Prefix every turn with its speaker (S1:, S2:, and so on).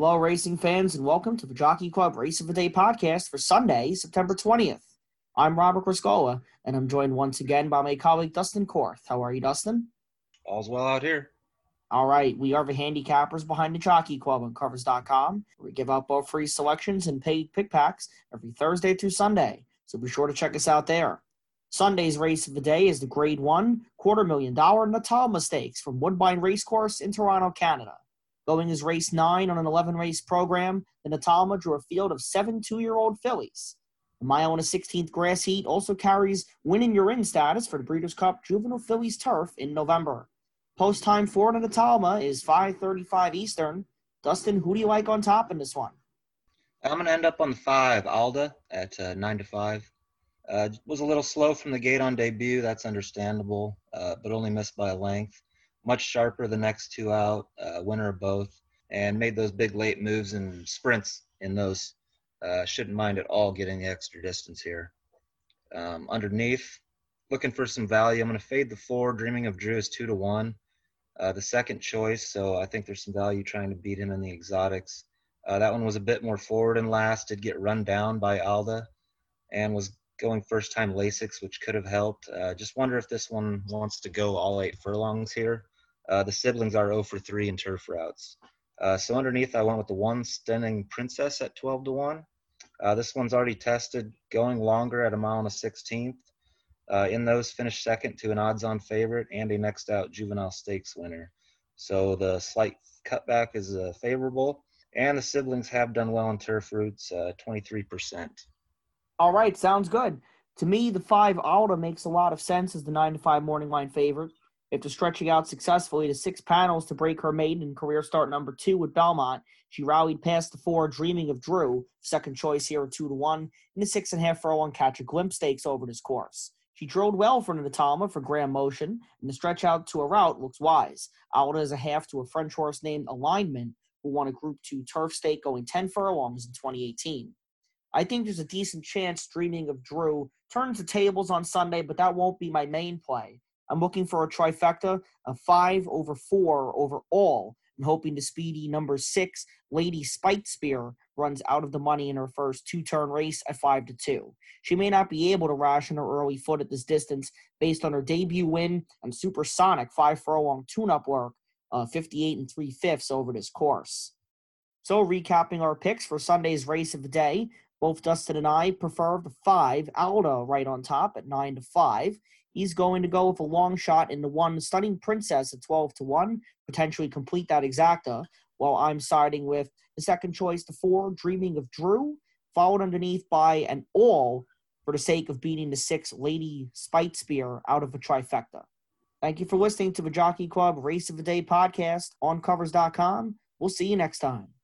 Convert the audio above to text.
S1: Hello, racing fans, and welcome to the Jockey Club Race of the Day podcast for Sunday, September 20th. I'm Robert Criscola, and I'm joined once again by my colleague Dustin Korth. How are you, Dustin?
S2: All's well out here.
S1: All right, we are the handicappers behind the Jockey Club on Covers.com. We give out both free selections and paid pick packs every Thursday through Sunday, so be sure to check us out there. Sunday's race of the day is the Grade 1 quarter million dollar Natalma Stakes from Woodbine Racecourse in Toronto, Canada. Going as race 9 on an 11 race program, the Natalma drew a field of seven two year old fillies. The mile and a 16th grass heat also carries winning your in status for the Breeders' Cup Juvenile Fillies Turf in November. Post time for the Natalma is 5:35 Eastern. Dustin, who do you like on top in this one?
S2: I'm going to end up on the five, Alda, at uh, 9 to 5. Uh, was a little slow from the gate on debut. That's understandable, uh, but only missed by a length. Much sharper the next two out, uh, winner of both, and made those big late moves and sprints in those. Uh, shouldn't mind at all getting the extra distance here. Um, underneath, looking for some value. I'm going to fade the four. Dreaming of Drew is two to one. Uh, the second choice, so I think there's some value trying to beat him in the exotics. Uh, that one was a bit more forward and last. Did get run down by Alda, and was going first time Lasix, which could have helped. Uh, just wonder if this one wants to go all eight furlongs here. Uh, the siblings are 0 for 3 in turf routes. Uh, so underneath, I went with the one stunning princess at 12 to 1. Uh, this one's already tested going longer at a mile and a 16th. Uh, in those, finished second to an odds on favorite and a next out juvenile stakes winner. So the slight cutback is uh, favorable. And the siblings have done well in turf routes, 23%.
S1: All right, sounds good. To me, the five Alda makes a lot of sense as the nine to five morning line favorite. After stretching out successfully to six panels to break her maiden career start number two with Belmont, she rallied past the four, dreaming of Drew, second choice here at two to one, in the six and a half furlong catch a glimpse stakes over this course. She drove well for Natalma for Graham Motion, and the stretch out to a route looks wise. Alda is a half to a French horse named Alignment, who won a Group 2 turf stake going 10 furlongs in 2018. I think there's a decent chance Dreaming of Drew turns the tables on Sunday, but that won't be my main play. I'm looking for a trifecta, a five over four over all, and hoping the speedy number six, Lady Speightspeare, runs out of the money in her first two turn race at five to two. She may not be able to ration her early foot at this distance based on her debut win and supersonic five furlong tune up work, uh, 58 and three fifths over this course. So, recapping our picks for Sunday's race of the day, both Dustin and I prefer the five, Alda right on top at nine to five. He's going to go with a long shot in the one stunning princess at 12 to 1, potentially complete that exacta, while I'm siding with the second choice, the four, Dreaming of Drew, followed underneath by an all for the sake of beating the six, Lady Speightspeare out of a trifecta. Thank you for listening to the Jockey Club Race of the Day podcast on covers.com. We'll see you next time.